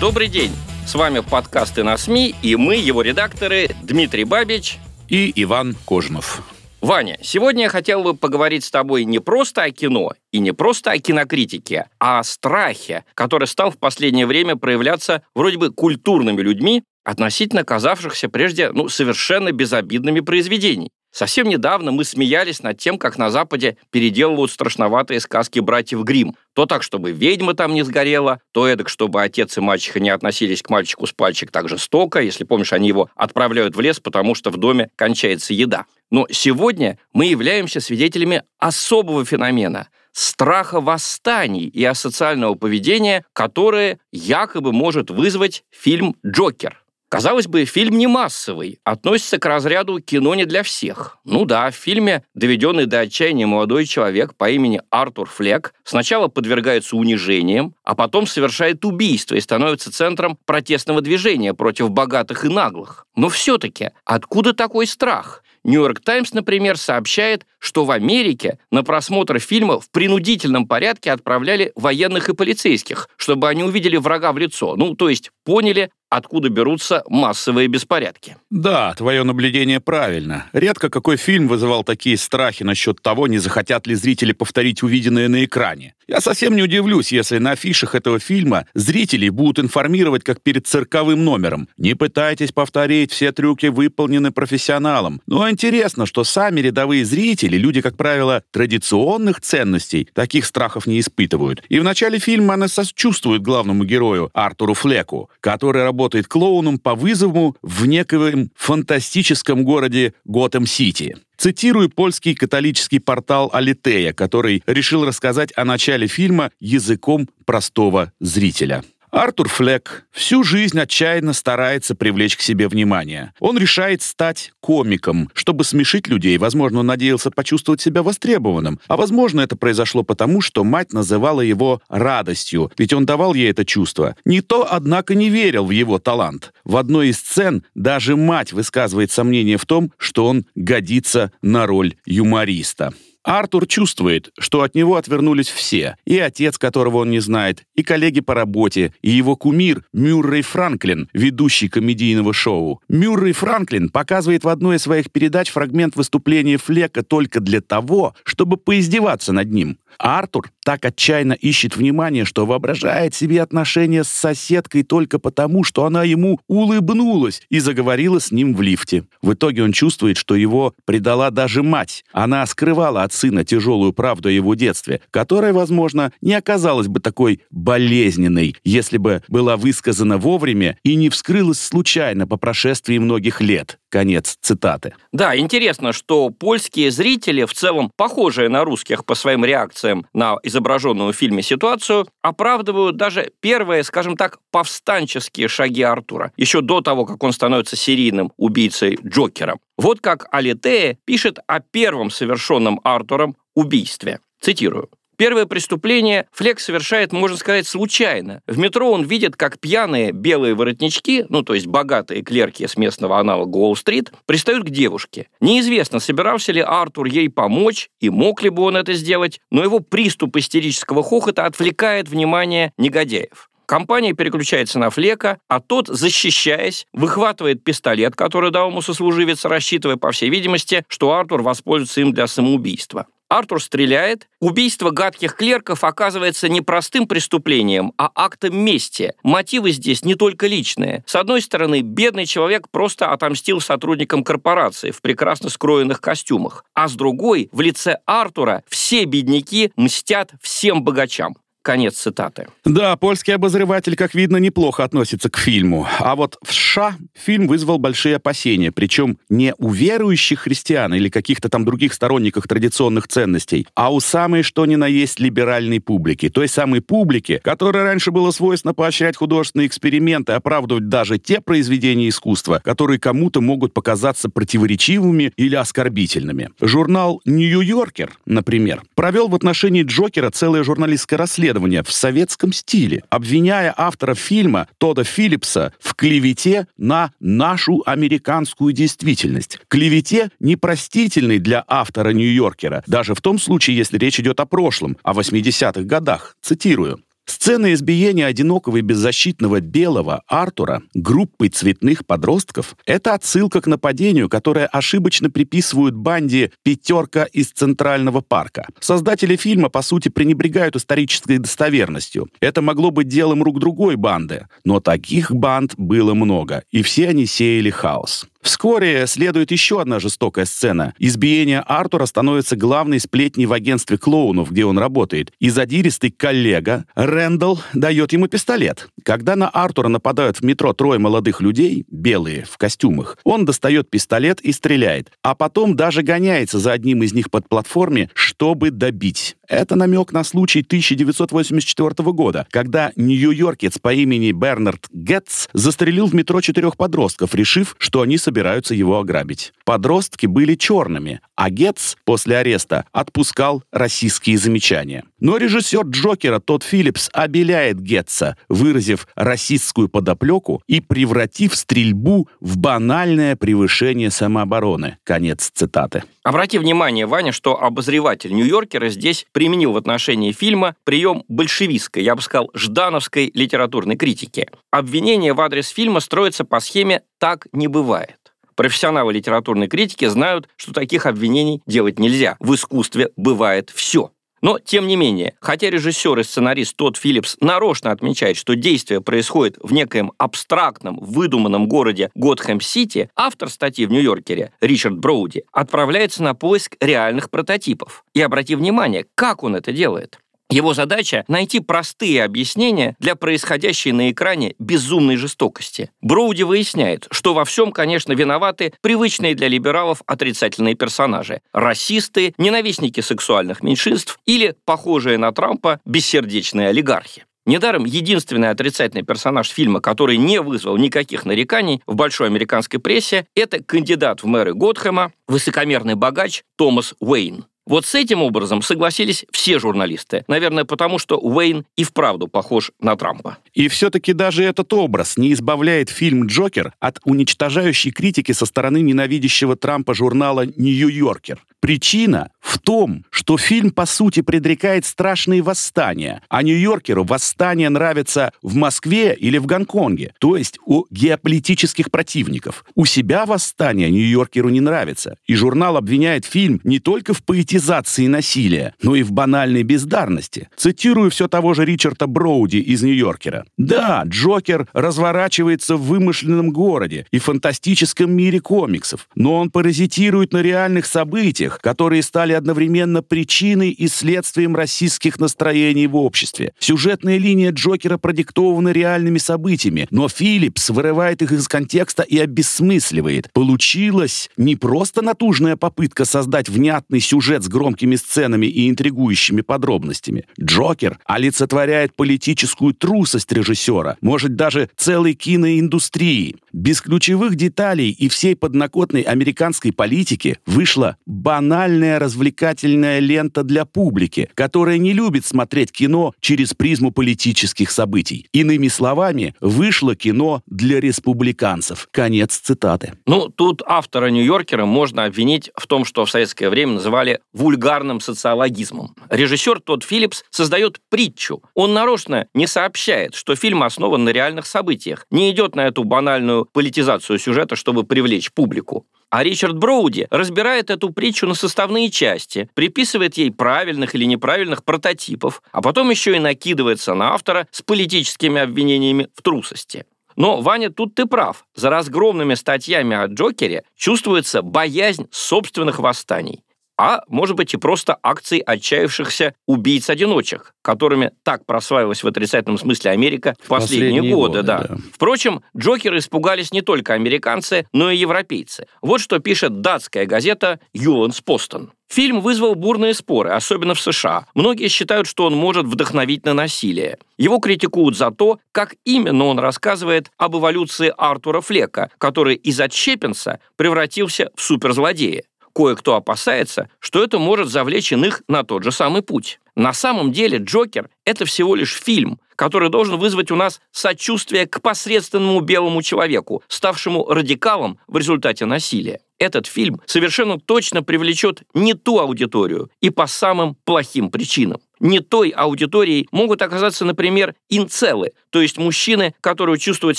Добрый день! С вами подкасты на СМИ, и мы, его редакторы, Дмитрий Бабич. И Иван Кожинов. Ваня, сегодня я хотел бы поговорить с тобой не просто о кино и не просто о кинокритике, а о страхе, который стал в последнее время проявляться вроде бы культурными людьми относительно казавшихся прежде ну, совершенно безобидными произведений. Совсем недавно мы смеялись над тем, как на Западе переделывают страшноватые сказки братьев Грим. То так, чтобы ведьма там не сгорела, то эдак, чтобы отец и мачеха не относились к мальчику с пальчик так жестоко. Если помнишь, они его отправляют в лес, потому что в доме кончается еда. Но сегодня мы являемся свидетелями особого феномена – страха восстаний и асоциального поведения, которое якобы может вызвать фильм «Джокер». Казалось бы, фильм не массовый, относится к разряду кино не для всех. Ну да, в фильме доведенный до отчаяния молодой человек по имени Артур Флек сначала подвергается унижениям, а потом совершает убийство и становится центром протестного движения против богатых и наглых. Но все-таки откуда такой страх? Нью-Йорк Таймс, например, сообщает, что в Америке на просмотр фильма в принудительном порядке отправляли военных и полицейских, чтобы они увидели врага в лицо, ну, то есть поняли, откуда берутся массовые беспорядки. Да, твое наблюдение правильно. Редко какой фильм вызывал такие страхи насчет того, не захотят ли зрители повторить увиденное на экране. Я совсем не удивлюсь, если на афишах этого фильма зрителей будут информировать, как перед цирковым номером. Не пытайтесь повторить, все трюки выполнены профессионалом. Но интересно, что сами рядовые зрители, люди, как правило, традиционных ценностей, таких страхов не испытывают. И в начале фильма она сочувствует главному герою, Артуру Флеку, который работает клоуном по вызову в некоем фантастическом городе Готэм-Сити. Цитирую польский католический портал Алитея, который решил рассказать о начале фильма языком простого зрителя. Артур Флек всю жизнь отчаянно старается привлечь к себе внимание. Он решает стать комиком, чтобы смешить людей. Возможно, он надеялся почувствовать себя востребованным. А возможно, это произошло потому, что мать называла его радостью, ведь он давал ей это чувство. Никто, однако, не верил в его талант. В одной из сцен даже мать высказывает сомнение в том, что он годится на роль юмориста. Артур чувствует, что от него отвернулись все. И отец, которого он не знает, и коллеги по работе, и его кумир Мюррей Франклин, ведущий комедийного шоу. Мюррей Франклин показывает в одной из своих передач фрагмент выступления Флека только для того, чтобы поиздеваться над ним. Артур так отчаянно ищет внимание, что воображает себе отношения с соседкой только потому, что она ему улыбнулась и заговорила с ним в лифте. В итоге он чувствует, что его предала даже мать. Она скрывала от сына тяжелую правду о его детстве, которая, возможно, не оказалась бы такой болезненной, если бы была высказана вовремя и не вскрылась случайно по прошествии многих лет. Конец цитаты. Да, интересно, что польские зрители, в целом похожие на русских по своим реакциям на изображенную в фильме ситуацию, оправдывают даже первые, скажем так, повстанческие шаги Артура, еще до того, как он становится серийным убийцей Джокером. Вот как Алитея пишет о первом совершенном Артуром убийстве. Цитирую. Первое преступление Флекс совершает, можно сказать, случайно. В метро он видит, как пьяные белые воротнички, ну то есть богатые клерки с местного аналога Уолл-стрит, пристают к девушке. Неизвестно, собирался ли Артур ей помочь и мог ли бы он это сделать, но его приступ истерического хохота отвлекает внимание негодяев. Компания переключается на Флека, а тот, защищаясь, выхватывает пистолет, который дал ему сослуживец, рассчитывая, по всей видимости, что Артур воспользуется им для самоубийства. Артур стреляет. Убийство гадких клерков оказывается не простым преступлением, а актом мести. Мотивы здесь не только личные. С одной стороны, бедный человек просто отомстил сотрудникам корпорации в прекрасно скроенных костюмах. А с другой, в лице Артура все бедняки мстят всем богачам. Конец цитаты. Да, польский обозреватель, как видно, неплохо относится к фильму. А вот в США фильм вызвал большие опасения, причем не у верующих христиан или каких-то там других сторонников традиционных ценностей, а у самой что ни на есть либеральной публики. Той самой публики, которой раньше было свойственно поощрять художественные эксперименты, оправдывать даже те произведения искусства, которые кому-то могут показаться противоречивыми или оскорбительными. Журнал «Нью-Йоркер», например, провел в отношении Джокера целое журналистское расследование в советском стиле, обвиняя автора фильма Тода Филлипса в клевете на нашу американскую действительность. Клевете непростительной для автора Нью-Йоркера, даже в том случае, если речь идет о прошлом, о 80-х годах. Цитирую. Сцена избиения одинокого и беззащитного белого Артура группой цветных подростков — это отсылка к нападению, которое ошибочно приписывают банде «Пятерка» из Центрального парка. Создатели фильма, по сути, пренебрегают исторической достоверностью. Это могло быть делом рук другой банды, но таких банд было много, и все они сеяли хаос. Вскоре следует еще одна жестокая сцена. Избиение Артура становится главной сплетней в агентстве клоунов, где он работает. И задиристый коллега Рэндалл дает ему пистолет. Когда на Артура нападают в метро трое молодых людей, белые, в костюмах, он достает пистолет и стреляет. А потом даже гоняется за одним из них под платформе, чтобы добить. Это намек на случай 1984 года, когда нью-йоркец по имени Бернард Гетц застрелил в метро четырех подростков, решив, что они собираются его ограбить. Подростки были черными, а Гетц после ареста отпускал российские замечания. Но режиссер Джокера Тодд Филлипс обеляет Гетца, выразив расистскую подоплеку и превратив стрельбу в банальное превышение самообороны. Конец цитаты. Обрати внимание, Ваня, что обозреватель Нью-Йоркера здесь применил в отношении фильма прием большевистской, я бы сказал, ждановской литературной критики. Обвинение в адрес фильма строится по схеме «так не бывает». Профессионалы литературной критики знают, что таких обвинений делать нельзя. В искусстве бывает все. Но, тем не менее, хотя режиссер и сценарист Тодд Филлипс нарочно отмечает, что действие происходит в некоем абстрактном, выдуманном городе Готхэм-Сити, автор статьи в Нью-Йоркере Ричард Броуди отправляется на поиск реальных прототипов. И обрати внимание, как он это делает. Его задача — найти простые объяснения для происходящей на экране безумной жестокости. Броуди выясняет, что во всем, конечно, виноваты привычные для либералов отрицательные персонажи — расисты, ненавистники сексуальных меньшинств или, похожие на Трампа, бессердечные олигархи. Недаром единственный отрицательный персонаж фильма, который не вызвал никаких нареканий в большой американской прессе, это кандидат в мэры Готхэма, высокомерный богач Томас Уэйн. Вот с этим образом согласились все журналисты. Наверное, потому что Уэйн и вправду похож на Трампа. И все-таки даже этот образ не избавляет фильм «Джокер» от уничтожающей критики со стороны ненавидящего Трампа журнала «Нью-Йоркер». Причина в том, что фильм, по сути, предрекает страшные восстания, а Нью-Йоркеру восстания нравятся в Москве или в Гонконге, то есть у геополитических противников. У себя восстания Нью-Йоркеру не нравится, и журнал обвиняет фильм не только в поэтизации насилия, но и в банальной бездарности. Цитирую все того же Ричарда Броуди из Нью-Йоркера. Да, Джокер разворачивается в вымышленном городе и фантастическом мире комиксов, но он паразитирует на реальных событиях, которые стали одновременно причиной и следствием российских настроений в обществе. Сюжетная линия Джокера продиктована реальными событиями, но Филлипс вырывает их из контекста и обесмысливает. Получилась не просто натужная попытка создать внятный сюжет с громкими сценами и интригующими подробностями. Джокер олицетворяет политическую трусость режиссера, может даже целой киноиндустрии. Без ключевых деталей и всей поднакотной американской политики вышла банальная развлекательная лента для публики, которая не любит смотреть кино через призму политических событий. Иными словами, вышло кино для республиканцев. Конец цитаты. Ну, тут автора «Нью-Йоркера» можно обвинить в том, что в советское время называли вульгарным социологизмом. Режиссер Тодд Филлипс создает притчу. Он нарочно не сообщает, что фильм основан на реальных событиях, не идет на эту банальную политизацию сюжета, чтобы привлечь публику. А Ричард Броуди разбирает эту притчу на составные части, приписывает ей правильных или неправильных прототипов, а потом еще и накидывается на автора с политическими обвинениями в трусости. Но, Ваня, тут ты прав. За разгромными статьями о Джокере чувствуется боязнь собственных восстаний. А может быть и просто акцией отчаявшихся убийц-одиночек, которыми так прославилась в отрицательном смысле Америка в последние, Последние годы. годы, да. да. Впрочем, Джокера испугались не только американцы, но и европейцы. Вот что пишет датская газета «Юланс Постон». Фильм вызвал бурные споры, особенно в США. Многие считают, что он может вдохновить на насилие. Его критикуют за то, как именно он рассказывает об эволюции Артура Флека, который из отщепенца превратился в суперзлодея. Кое-кто опасается, что это может завлечь иных на тот же самый путь. На самом деле «Джокер» — это всего лишь фильм, который должен вызвать у нас сочувствие к посредственному белому человеку, ставшему радикалом в результате насилия. Этот фильм совершенно точно привлечет не ту аудиторию и по самым плохим причинам. Не той аудиторией могут оказаться, например, инцелы, то есть мужчины, которые чувствуют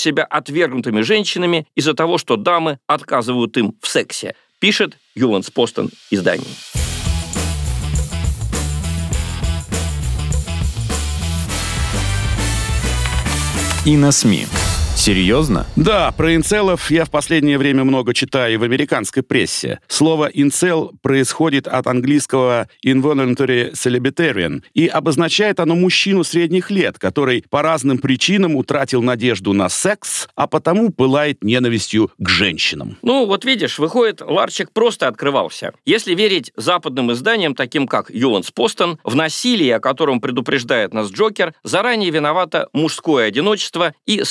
себя отвергнутыми женщинами из-за того, что дамы отказывают им в сексе, пишет Юланс Постон издание. И на СМИ. Серьезно? Да, про инцелов я в последнее время много читаю в американской прессе. Слово «инцел» происходит от английского «involuntary celibitarian», и обозначает оно мужчину средних лет, который по разным причинам утратил надежду на секс, а потому пылает ненавистью к женщинам. Ну, вот видишь, выходит, ларчик просто открывался. Если верить западным изданиям, таким как Юланс Постон, в насилии, о котором предупреждает нас Джокер, заранее виновато мужское одиночество и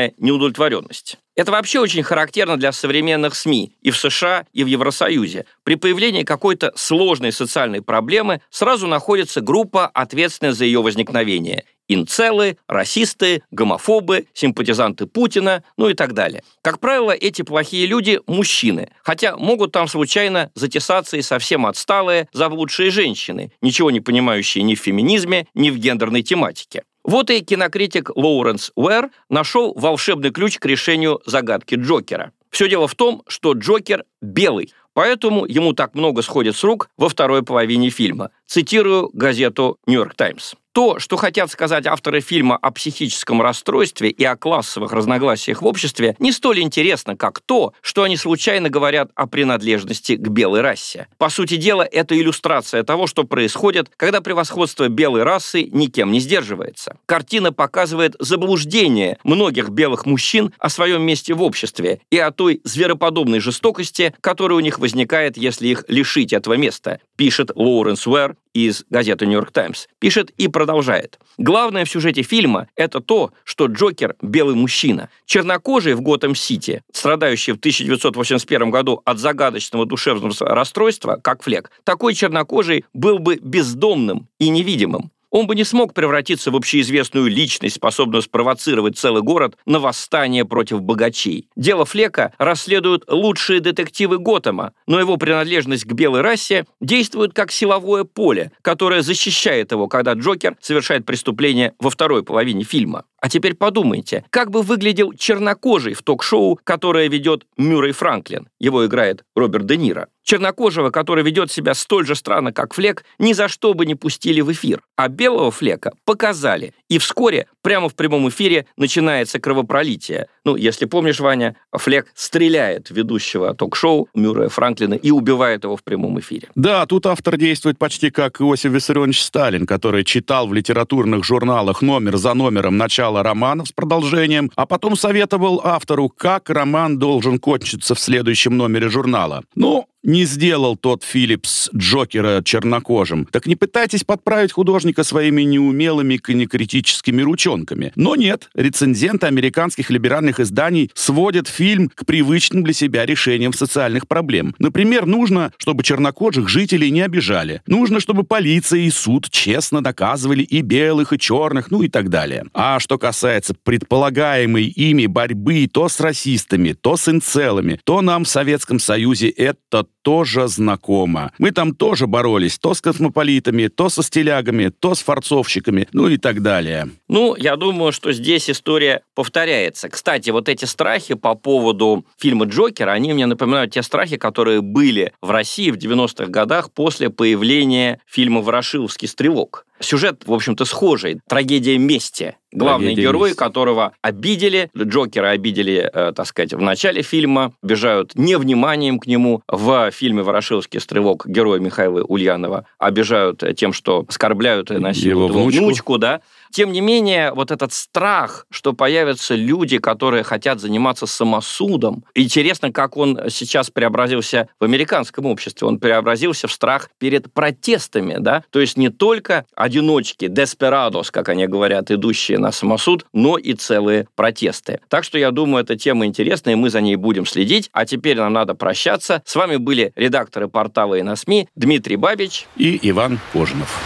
сексуальная неудовлетворенность. Это вообще очень характерно для современных СМИ и в США, и в Евросоюзе. При появлении какой-то сложной социальной проблемы сразу находится группа, ответственная за ее возникновение. Инцелы, расисты, гомофобы, симпатизанты Путина, ну и так далее. Как правило, эти плохие люди – мужчины, хотя могут там случайно затесаться и совсем отсталые, заблудшие женщины, ничего не понимающие ни в феминизме, ни в гендерной тематике. Вот и кинокритик Лоуренс Уэр нашел волшебный ключ к решению загадки Джокера. Все дело в том, что Джокер белый, поэтому ему так много сходит с рук во второй половине фильма. Цитирую газету «Нью-Йорк Таймс». То, что хотят сказать авторы фильма о психическом расстройстве и о классовых разногласиях в обществе, не столь интересно, как то, что они случайно говорят о принадлежности к белой расе. По сути дела, это иллюстрация того, что происходит, когда превосходство белой расы никем не сдерживается. Картина показывает заблуждение многих белых мужчин о своем месте в обществе и о той звероподобной жестокости, которая у них возникает, если их лишить этого места, пишет Лоуренс Уэр из газеты «Нью-Йорк Таймс», пишет и продолжает. Главное в сюжете фильма – это то, что Джокер – белый мужчина. Чернокожий в Готэм-Сити, страдающий в 1981 году от загадочного душевного расстройства, как Флек, такой чернокожий был бы бездомным и невидимым он бы не смог превратиться в общеизвестную личность, способную спровоцировать целый город на восстание против богачей. Дело Флека расследуют лучшие детективы Готэма, но его принадлежность к белой расе действует как силовое поле, которое защищает его, когда Джокер совершает преступление во второй половине фильма. А теперь подумайте, как бы выглядел чернокожий в ток-шоу, которое ведет Мюррей Франклин. Его играет Роберт Де Ниро. Чернокожего, который ведет себя столь же странно, как Флек, ни за что бы не пустили в эфир. А белого Флека показали. И вскоре, прямо в прямом эфире, начинается кровопролитие. Ну, если помнишь, Ваня, Флек стреляет ведущего ток-шоу Мюррея Франклина и убивает его в прямом эфире. Да, тут автор действует почти как Иосиф Виссарионович Сталин, который читал в литературных журналах номер за номером начало романов с продолжением, а потом советовал автору, как роман должен кончиться в следующем номере журнала. Ну, не сделал тот Филлипс Джокера чернокожим, так не пытайтесь подправить художника своими неумелыми конекритическими ручонками. Но нет, рецензенты американских либеральных изданий сводят фильм к привычным для себя решениям социальных проблем. Например, нужно, чтобы чернокожих жителей не обижали. Нужно, чтобы полиция и суд честно доказывали и белых, и черных, ну и так далее. А что касается предполагаемой ими борьбы то с расистами, то с инцелами, то нам в Советском Союзе это тоже знакомо. Мы там тоже боролись то с космополитами, то со стилягами, то с форцовщиками, ну и так далее. Ну, я думаю, что здесь история повторяется. Кстати, вот эти страхи по поводу фильма «Джокер», они мне напоминают те страхи, которые были в России в 90-х годах после появления фильма «Ворошиловский стрелок». Сюжет, в общем-то, схожий. Трагедия мести. главный Трагедия герой, мести. которого обидели, Джокера обидели, э, так сказать, в начале фильма, обижают невниманием к нему. В фильме «Ворошиловский стрелок» героя Михаила Ульянова обижают э, тем, что оскорбляют и насилуют его внучку. внучку, да. Тем не менее, вот этот страх, что появятся люди, которые хотят заниматься самосудом, интересно, как он сейчас преобразился в американском обществе. Он преобразился в страх перед протестами, да, то есть не только одиночки, despeраdos, как они говорят, идущие на самосуд, но и целые протесты. Так что я думаю, эта тема интересная, и мы за ней будем следить. А теперь нам надо прощаться. С вами были редакторы портала и на СМИ Дмитрий Бабич. И Иван Кожинов.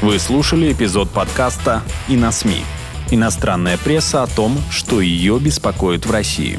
Вы слушали эпизод подкаста «И на СМИ». Иностранная пресса о том, что ее беспокоит в России.